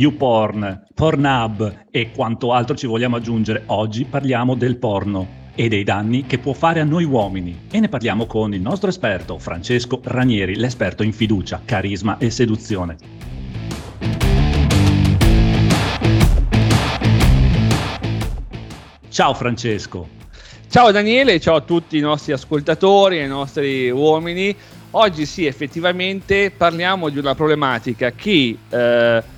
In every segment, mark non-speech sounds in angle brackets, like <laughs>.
YouPorn, Pornhub e quanto altro ci vogliamo aggiungere, oggi parliamo del porno e dei danni che può fare a noi uomini. E ne parliamo con il nostro esperto, Francesco Ranieri, l'esperto in fiducia, carisma e seduzione. Ciao Francesco. Ciao Daniele, ciao a tutti i nostri ascoltatori e i nostri uomini. Oggi sì, effettivamente parliamo di una problematica che eh,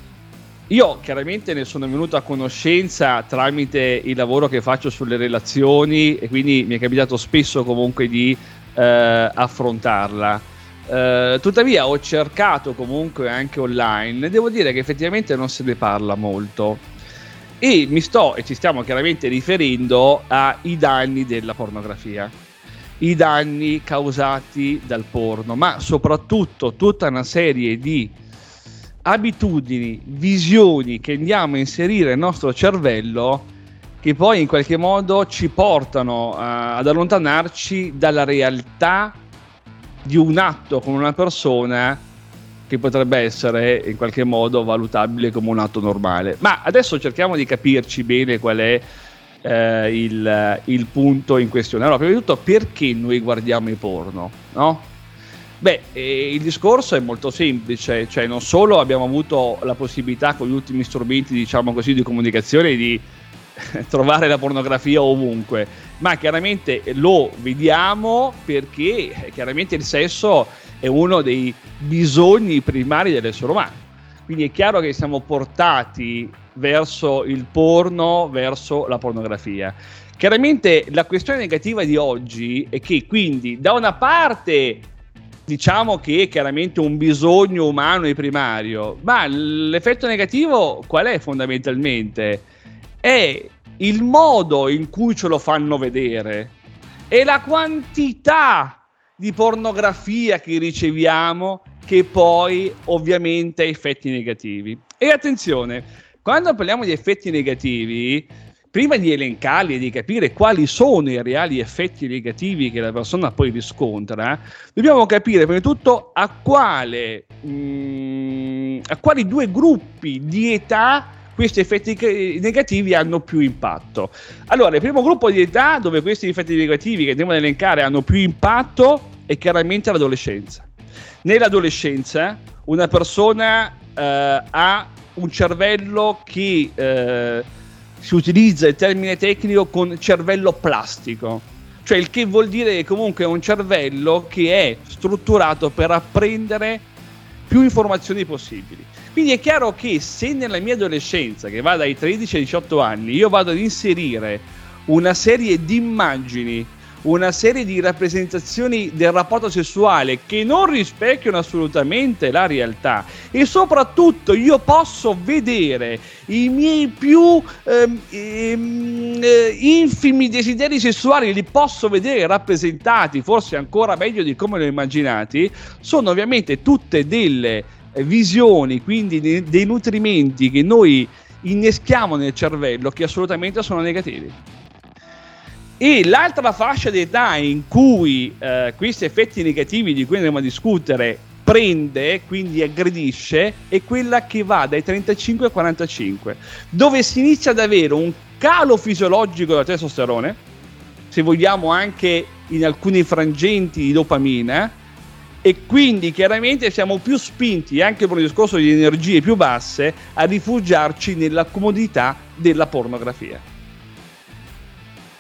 io chiaramente ne sono venuto a conoscenza tramite il lavoro che faccio sulle relazioni e quindi mi è capitato spesso comunque di eh, affrontarla. Eh, tuttavia ho cercato comunque anche online e devo dire che effettivamente non se ne parla molto. E mi sto e ci stiamo chiaramente riferendo ai danni della pornografia, i danni causati dal porno, ma soprattutto tutta una serie di abitudini, visioni che andiamo a inserire nel nostro cervello che poi in qualche modo ci portano uh, ad allontanarci dalla realtà di un atto con una persona che potrebbe essere in qualche modo valutabile come un atto normale. Ma adesso cerchiamo di capirci bene qual è eh, il, il, punto in questione. Allora, prima di tutto, perché noi guardiamo i porno? No? Beh, eh, il discorso è molto semplice, cioè non solo abbiamo avuto la possibilità con gli ultimi strumenti, diciamo così, di comunicazione di <laughs> trovare la pornografia ovunque, ma chiaramente lo vediamo perché eh, chiaramente il sesso è uno dei bisogni primari dell'essere umano. Quindi è chiaro che siamo portati verso il porno, verso la pornografia. Chiaramente la questione negativa di oggi è che quindi da una parte diciamo che è chiaramente un bisogno umano e primario, ma l'effetto negativo qual è fondamentalmente? È il modo in cui ce lo fanno vedere e la quantità di pornografia che riceviamo che poi ovviamente ha effetti negativi. E attenzione, quando parliamo di effetti negativi, prima di elencarli e di capire quali sono i reali effetti negativi che la persona poi riscontra, dobbiamo capire prima di tutto a, quale, mh, mm, a quali due gruppi di età questi effetti negativi hanno più impatto. Allora, il primo gruppo di età dove questi effetti negativi che andiamo ad elencare hanno più impatto è chiaramente l'adolescenza. Nell'adolescenza una persona eh, ha un cervello che eh, si utilizza il termine tecnico con cervello plastico, cioè il che vuol dire che comunque è un cervello che è strutturato per apprendere più informazioni possibili. Quindi è chiaro che se nella mia adolescenza, che va dai 13 ai 18 anni, io vado ad inserire una serie di immagini una serie di rappresentazioni del rapporto sessuale che non rispecchiano assolutamente la realtà. E soprattutto io posso vedere i miei più ehm, ehm, eh, infimi desideri sessuali li posso vedere rappresentati forse ancora meglio di come li ho immaginati sono ovviamente tutte delle visioni quindi dei nutrimenti che noi inneschiamo nel cervello che assolutamente sono negativi e l'altra fascia d'età in cui eh, questi effetti negativi di cui andremo a discutere prende, quindi aggredisce, è quella che va dai 35 ai 45, dove si inizia ad avere un calo fisiologico del testosterone, se vogliamo anche in alcuni frangenti di dopamina, e quindi chiaramente siamo più spinti, anche per un discorso di energie più basse, a rifugiarci nella comodità della pornografia.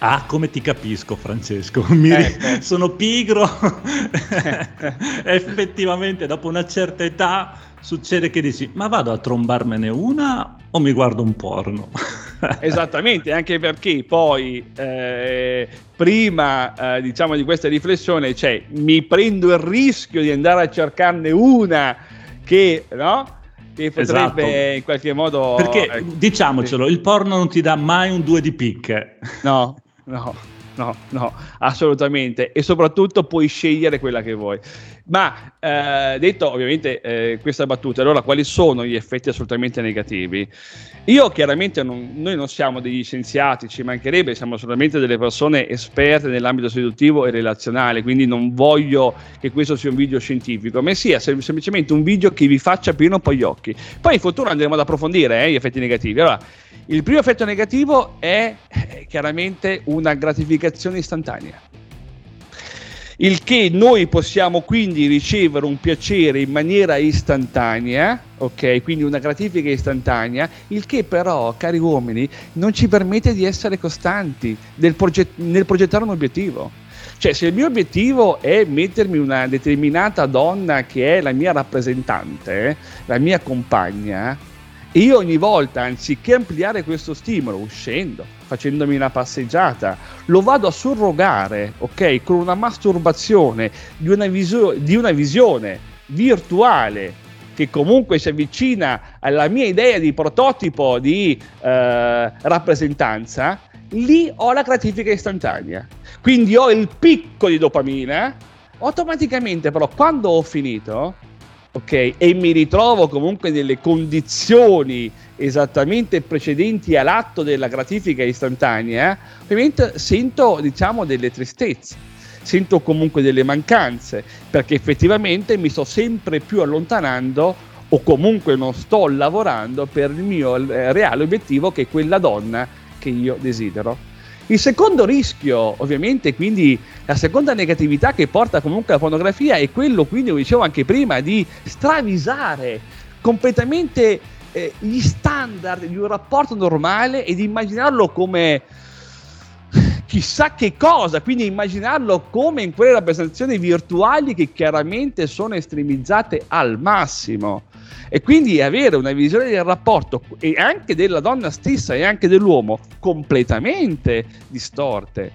Ah, come ti capisco, Francesco. <laughs> Mi ecco. Sono pigro. <laughs> Effettivamente, dopo una certa età succede che dici: Ma vado a trombarmene una o mi guardo un porno? <laughs> Esattamente, anche perché poi eh, prima eh, diciamo di questa riflessione, cioè mi prendo il rischio di andare a cercarne una che no? che potrebbe esatto. in qualche modo perché diciamocelo il porno non ti dà mai un due di picche no No. no, no, assolutamente. E soprattutto puoi scegliere quella che vuoi. Ma eh, detto ovviamente eh, questa battuta, allora quali sono gli effetti assolutamente negativi? Io chiaramente non, noi non siamo degli scienziati, ci mancherebbe, siamo solamente delle persone esperte nell'ambito seduttivo e relazionale, quindi non voglio che questo sia un video scientifico, ma sia sem- semplicemente un video che vi faccia aprire un po' gli occhi. Poi in futuro andremo ad approfondire eh, gli effetti negativi. Allora, il primo effetto negativo è eh, chiaramente una gratificazione istantanea il che noi possiamo quindi ricevere un piacere in maniera istantanea, ok? Quindi una gratifica istantanea, il che però, cari uomini, non ci permette di essere costanti nel, proget- nel progettare un obiettivo. Cioè, se il mio obiettivo è mettermi una determinata donna che è la mia rappresentante, la mia compagna, io ogni volta, anziché ampliare questo stimolo, uscendo, facendomi una passeggiata, lo vado a surrogare, ok, con una masturbazione di una, viso- di una visione virtuale che comunque si avvicina alla mia idea di prototipo di eh, rappresentanza, lì ho la gratifica istantanea. Quindi ho il picco di dopamina, automaticamente però quando ho finito ok? E mi ritrovo comunque nelle condizioni esattamente precedenti all'atto della gratifica istantanea, ovviamente sento, diciamo, delle tristezze, sento comunque delle mancanze, perché effettivamente mi sto sempre più allontanando o comunque non sto lavorando per il mio eh, reale obiettivo che è quella donna che io desidero. Il secondo rischio, ovviamente, quindi la seconda negatività che porta comunque alla pornografia è quello, quindi, come dicevo anche prima, di stravisare completamente eh, gli standard di un rapporto normale e di immaginarlo come chissà che cosa, quindi immaginarlo come in quelle rappresentazioni virtuali che chiaramente sono estremizzate al massimo e quindi avere una visione del rapporto e anche della donna stessa e anche dell'uomo completamente distorte.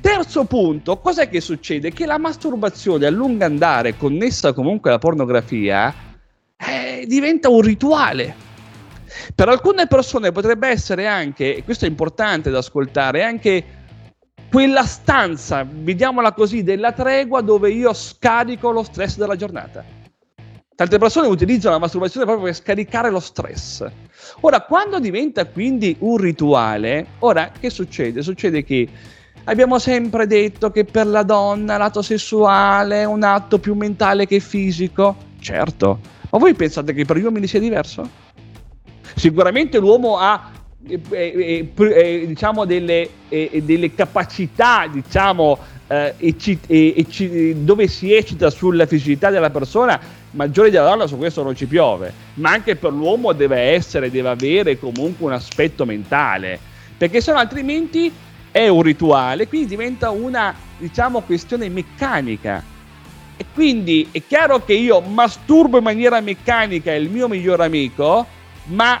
Terzo punto, cos'è che succede? Che la masturbazione a lungo andare, connessa comunque alla pornografia, eh, diventa un rituale. Per alcune persone potrebbe essere anche, e questo è importante da ascoltare, anche quella stanza, vediamola così, della tregua dove io scarico lo stress della giornata. Tante persone utilizzano la masturbazione proprio per scaricare lo stress. Ora, quando diventa quindi un rituale, ora che succede? Succede che abbiamo sempre detto che per la donna l'atto sessuale è un atto più mentale che fisico. Certo, ma voi pensate che per gli uomini sia diverso? Sicuramente l'uomo ha eh, eh, eh, diciamo delle, eh, delle, capacità diciamo ecci- dove si eccita sulla fisicità della persona maggiore della donna su questo non ci piove, ma anche per l'uomo deve essere, deve avere comunque un aspetto mentale, perché se no altrimenti è un rituale, quindi diventa una, diciamo, questione meccanica. E quindi è chiaro che io masturbo in maniera meccanica il mio miglior amico, ma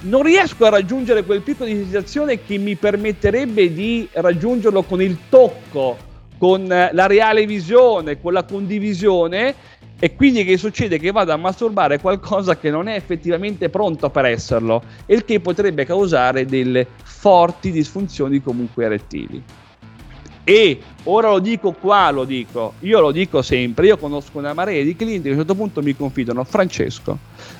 non riesco a raggiungere quel picco di sensazione che mi permetterebbe di raggiungerlo con il tocco, con la reale visione, con la condivisione e quindi che succede? Che vado a masturbare qualcosa che non è effettivamente pronto per esserlo, il che potrebbe causare delle forti disfunzioni comunque erettili. E ora lo dico qua, lo dico, io lo dico sempre, io conosco una marea di clienti che a un certo punto mi confidano, Francesco,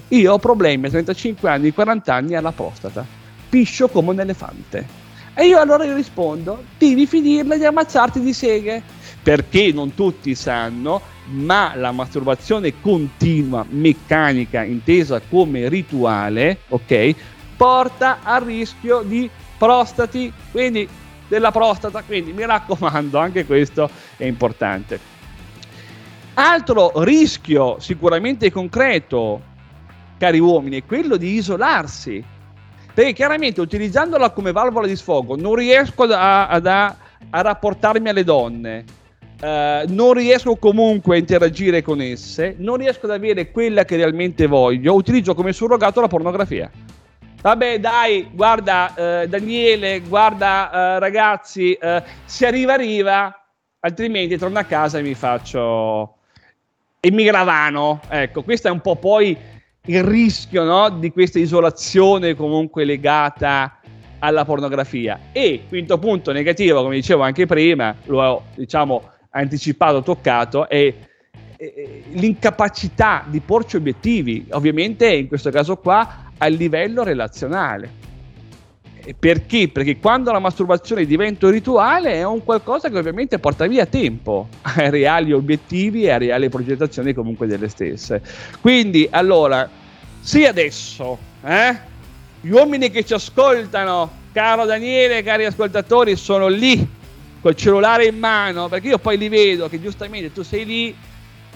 io ho problemi a 35 anni, 40 anni alla prostata, piscio come un elefante. E io allora gli rispondo, devi finirla di ammazzarti di seghe, perché non tutti sanno ma la masturbazione continua, meccanica, intesa come rituale, ok, porta al rischio di prostati, quindi della prostata, quindi mi raccomando, anche questo è importante. Altro rischio sicuramente concreto, cari uomini, è quello di isolarsi, perché chiaramente utilizzandola come valvola di sfogo non riesco a, a, a, rapportarmi alle donne, Uh, non riesco comunque a interagire con esse, non riesco ad avere quella che realmente voglio, utilizzo come surrogato la pornografia. Vabbè, dai, guarda uh, Daniele, guarda uh, ragazzi, se arriva arriva, altrimenti torno a casa e mi faccio e mi gravano. Ecco, questo è un po' poi il rischio no, di questa isolazione comunque legata alla pornografia. E quinto punto negativo, come dicevo anche prima, lo diciamo anticipato, toccato, è l'incapacità di porci obiettivi, ovviamente in questo caso qua a livello relazionale. Perché? Perché quando la masturbazione diventa un rituale è un qualcosa che ovviamente porta via tempo <laughs> ai reali obiettivi e a reali progettazioni comunque delle stesse. Quindi, allora, sì adesso, eh? Gli uomini che ci ascoltano, caro Daniele, cari ascoltatori, sono lì col cellulare in mano, perché io poi li vedo che giustamente tu sei lì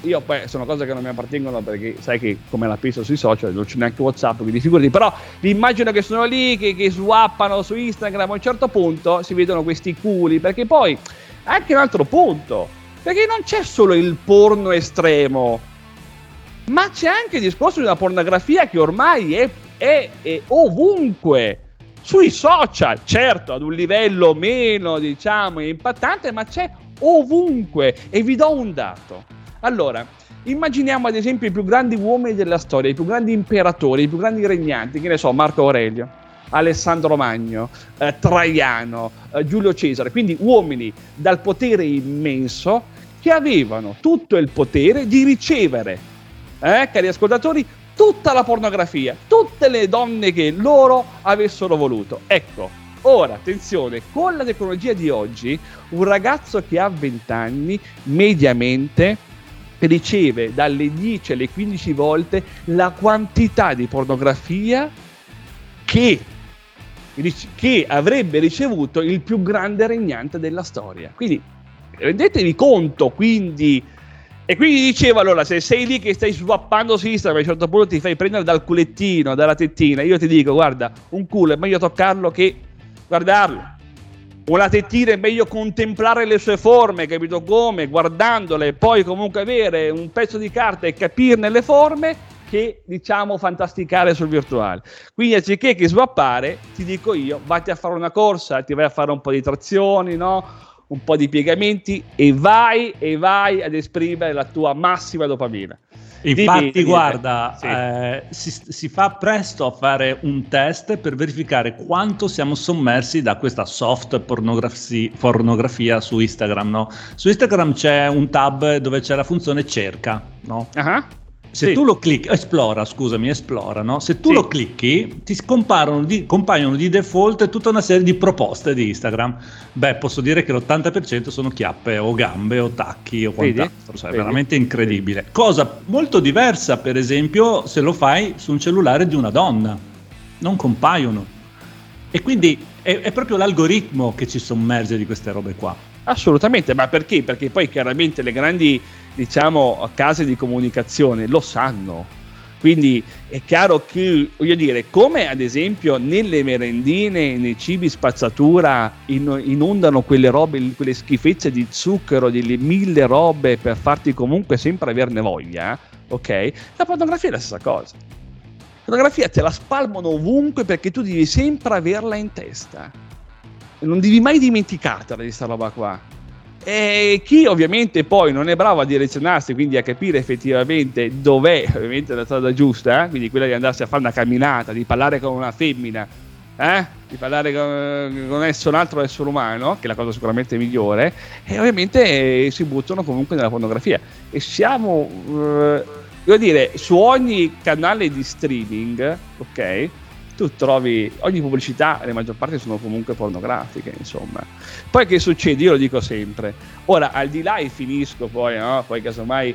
io poi sono cose che non mi appartengono perché sai che come la penso sui social non c'è neanche Whatsapp, quindi figurati, però vi immagino che sono lì, che, che swappano su Instagram, a un certo punto si vedono questi culi, perché poi anche un altro punto, perché non c'è solo il porno estremo, ma c'è anche il discorso di una pornografia che ormai è, è, è ovunque sui social, certo ad un livello meno diciamo impattante, ma c'è ovunque e vi do un dato. Allora, immaginiamo ad esempio i più grandi uomini della storia, i più grandi imperatori, i più grandi regnanti, che ne so, Marco Aurelio, Alessandro Magno, eh, Traiano, eh, Giulio Cesare, quindi uomini dal potere immenso che avevano tutto il potere di ricevere, eh, cari ascoltatori, tutta la pornografia, tutte le donne che loro avessero voluto. Ecco, ora attenzione, con la tecnologia di oggi, un ragazzo che ha 20 anni mediamente riceve dalle 10 alle 15 volte la quantità di pornografia che, che avrebbe ricevuto il più grande regnante della storia. Quindi rendetevi conto, quindi... E quindi dicevo allora, se sei lì che stai swappando su Instagram, a un certo punto ti fai prendere dal culettino, dalla tettina, io ti dico, guarda, un culo è meglio toccarlo che guardarlo una tettina è meglio contemplare le sue forme, capito come? Guardandole, poi comunque avere un pezzo di carta e capirne le forme che diciamo fantasticare sul virtuale. Quindi anziché che swappare, ti dico io, vatti a fare una corsa, ti vai a fare un po' di trazioni, no? Un po' di piegamenti e vai e vai ad esprimere la tua massima dopamina. Infatti, dimmi, guarda, sì. eh, si, si, fa presto a fare un test per verificare quanto siamo sommersi da questa soft pornografia, pornografia su Instagram. No? Su Instagram c'è un tab dove c'è la funzione cerca. No? Uh-huh. Se sì. tu lo clicchi, esplora, scusami, esplora, no? Se tu sì. lo clicchi, ti di, compaiono di default tutta una serie di proposte di Instagram. Beh, posso dire che l'80% sono chiappe o gambe o tacchi o quant'altro, sai, Vedi? veramente incredibile. Vedi. Cosa molto diversa, per esempio, se lo fai su un cellulare di una donna. Non compaiono. E quindi è, è proprio l'algoritmo che ci sommerge di queste robe qua. Assolutamente, ma perché? Perché poi chiaramente le grandi diciamo, case di comunicazione lo sanno. Quindi è chiaro che, voglio dire, come ad esempio nelle merendine, nei cibi spazzatura in, inondano quelle robe, quelle schifezze di zucchero, delle mille robe per farti comunque sempre averne voglia, ok? La pornografia è la stessa cosa. La fotografia te la spalmano ovunque perché tu devi sempre averla in testa. Non devi mai dimenticartela di questa roba qua. E chi ovviamente poi non è bravo a direzionarsi, quindi a capire effettivamente dov'è ovviamente la strada giusta, eh? quindi quella di andarsi a fare una camminata, di parlare con una femmina, eh? di parlare con, con esso, un altro essere umano, che è la cosa sicuramente migliore, e ovviamente eh, si buttano comunque nella pornografia. E siamo, eh, devo dire, su ogni canale di streaming, ok? Tu trovi ogni pubblicità, la maggior parte sono comunque pornografiche, insomma. Poi che succede? Io lo dico sempre. Ora, al di là e finisco poi, no? Poi casomai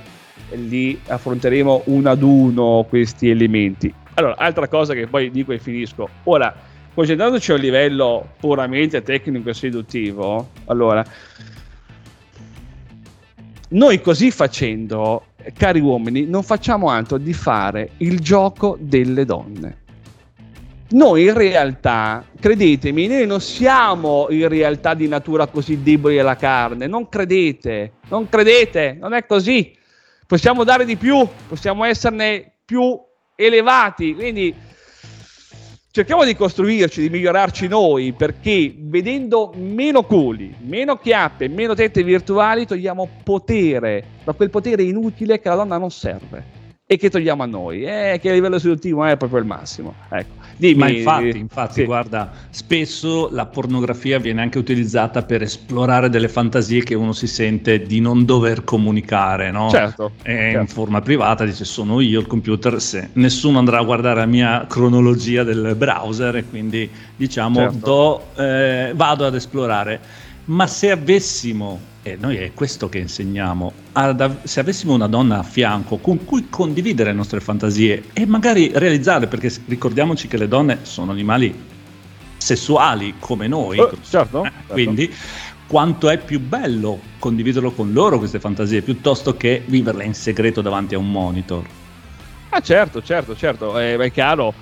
lì affronteremo uno ad uno questi elementi. Allora, altra cosa che poi dico e finisco. Ora, concentrandoci a un livello puramente tecnico e seduttivo, allora, noi così facendo, cari uomini, non facciamo altro di fare il gioco delle donne noi in realtà, credetemi, noi non siamo in realtà di natura così deboli alla carne, non credete, non credete, non è così. Possiamo dare di più, possiamo esserne più elevati, quindi cerchiamo di costruirci, di migliorarci noi, perché vedendo meno culi, meno chiappe, meno tette virtuali, togliamo potere, da quel potere inutile che alla donna non serve e che togliamo a noi, eh, che a livello seduttivo è proprio il massimo. Ecco. Dimmi, Ma infatti, infatti sì. guarda, spesso la pornografia viene anche utilizzata per esplorare delle fantasie che uno si sente di non dover comunicare, no? Certo. E certo. in forma privata dice sono io il computer, se nessuno andrà a guardare la mia cronologia del browser e quindi diciamo certo. do, eh, vado ad esplorare. Ma se avessimo e noi è questo che insegniamo, ad, se avessimo una donna a fianco con cui condividere le nostre fantasie e magari realizzarle, perché ricordiamoci che le donne sono animali sessuali come noi, oh, certo, eh, certo. quindi quanto è più bello condividerlo con loro queste fantasie piuttosto che viverle in segreto davanti a un monitor. Ah certo, certo, certo, eh, è chiaro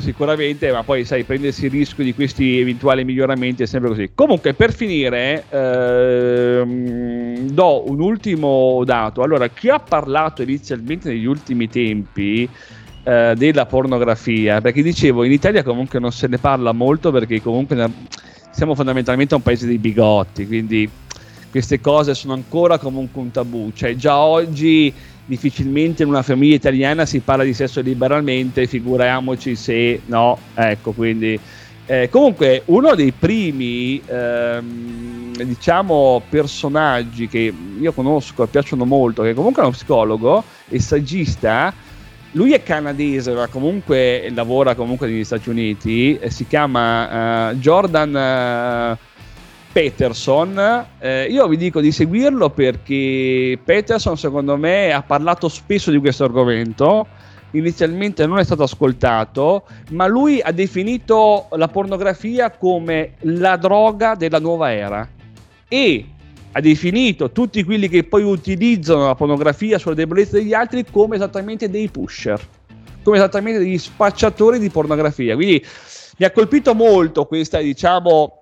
sicuramente, ma poi sai, prendersi il rischio di questi eventuali miglioramenti è sempre così. Comunque, per finire, ehm, do un ultimo dato. Allora, chi ha parlato inizialmente negli ultimi tempi eh, della pornografia, perché dicevo, in Italia comunque non se ne parla molto perché comunque siamo fondamentalmente un paese di bigotti, quindi queste cose sono ancora comunque un tabù. Cioè, già oggi difficilmente in una famiglia italiana si parla di sesso liberalmente, figuriamoci se no, ecco, quindi eh, comunque uno dei primi ehm, diciamo personaggi che io conosco e piacciono molto, che comunque è uno psicologo e saggista, lui è canadese, ma comunque lavora comunque negli Stati Uniti, si chiama uh, Jordan uh, Peterson, eh, io vi dico di seguirlo perché Peterson secondo me ha parlato spesso di questo argomento, inizialmente non è stato ascoltato, ma lui ha definito la pornografia come la droga della nuova era e ha definito tutti quelli che poi utilizzano la pornografia sulla debolezza degli altri come esattamente dei pusher, come esattamente degli spacciatori di pornografia. Quindi mi ha colpito molto questa, diciamo,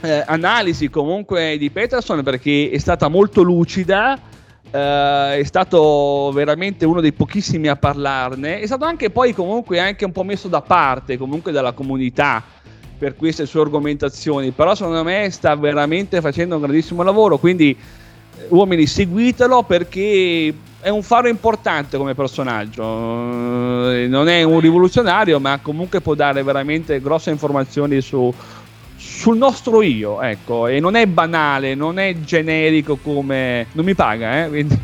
eh, analisi comunque di Peterson perché è stata molto lucida. Uh, è stato veramente uno dei pochissimi a parlarne. È stato anche poi comunque anche un po' messo da parte comunque dalla comunità per queste sue argomentazioni. Però secondo me sta veramente facendo un grandissimo lavoro. Quindi, eh, uomini, seguitelo perché è un faro importante come personaggio. Uh, non è un rivoluzionario, ma comunque può dare veramente grosse informazioni su sul nostro io, ecco, e non è banale, non è generico come... non mi paga, eh? <laughs> quindi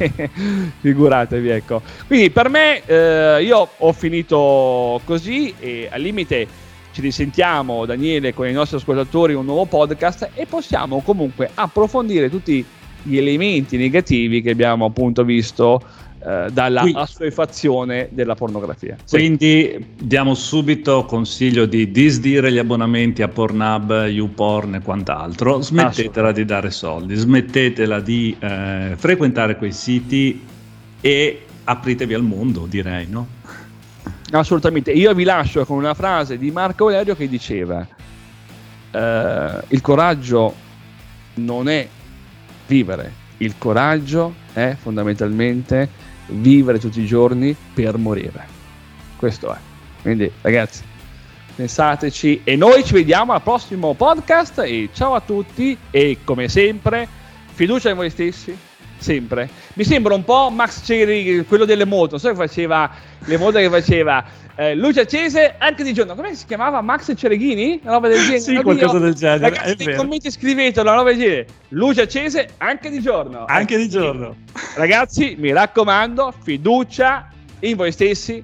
figuratevi, ecco. Quindi per me eh, io ho finito così e al limite ci risentiamo, Daniele, con i nostri ascoltatori un nuovo podcast e possiamo comunque approfondire tutti gli elementi negativi che abbiamo appunto visto eh, dalla Qui, assuefazione della pornografia. Quindi diamo subito consiglio di disdire gli abbonamenti a Pornhub, YouPorn e quant'altro, smettetela di dare soldi, smettetela di eh, frequentare quei siti e apritevi al mondo, direi, no? Assolutamente. Io vi lascio con una frase di Marco Valerio che diceva: eh, Il coraggio non è vivere, il coraggio è fondamentalmente vivere tutti i giorni per morire. Questo è. Quindi ragazzi, pensateci e noi ci vediamo al prossimo podcast e ciao a tutti e come sempre fiducia in voi stessi sempre. Mi sembra un po' Max Ceri, quello delle moto, so che faceva le moto che faceva eh, luce accese anche di giorno. Come si chiamava Max Cereghini? Una roba del <laughs> genere. sì, qualcosa del genere. Ragazzi, nei commenti scrivete una roba del genere. Luce accese anche di giorno. Anche di giorno. Ragazzi, mi raccomando, fiducia in voi stessi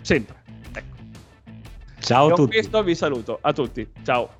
sempre. Ecco. Ciao a tutti. Con questo vi saluto. A tutti. Ciao.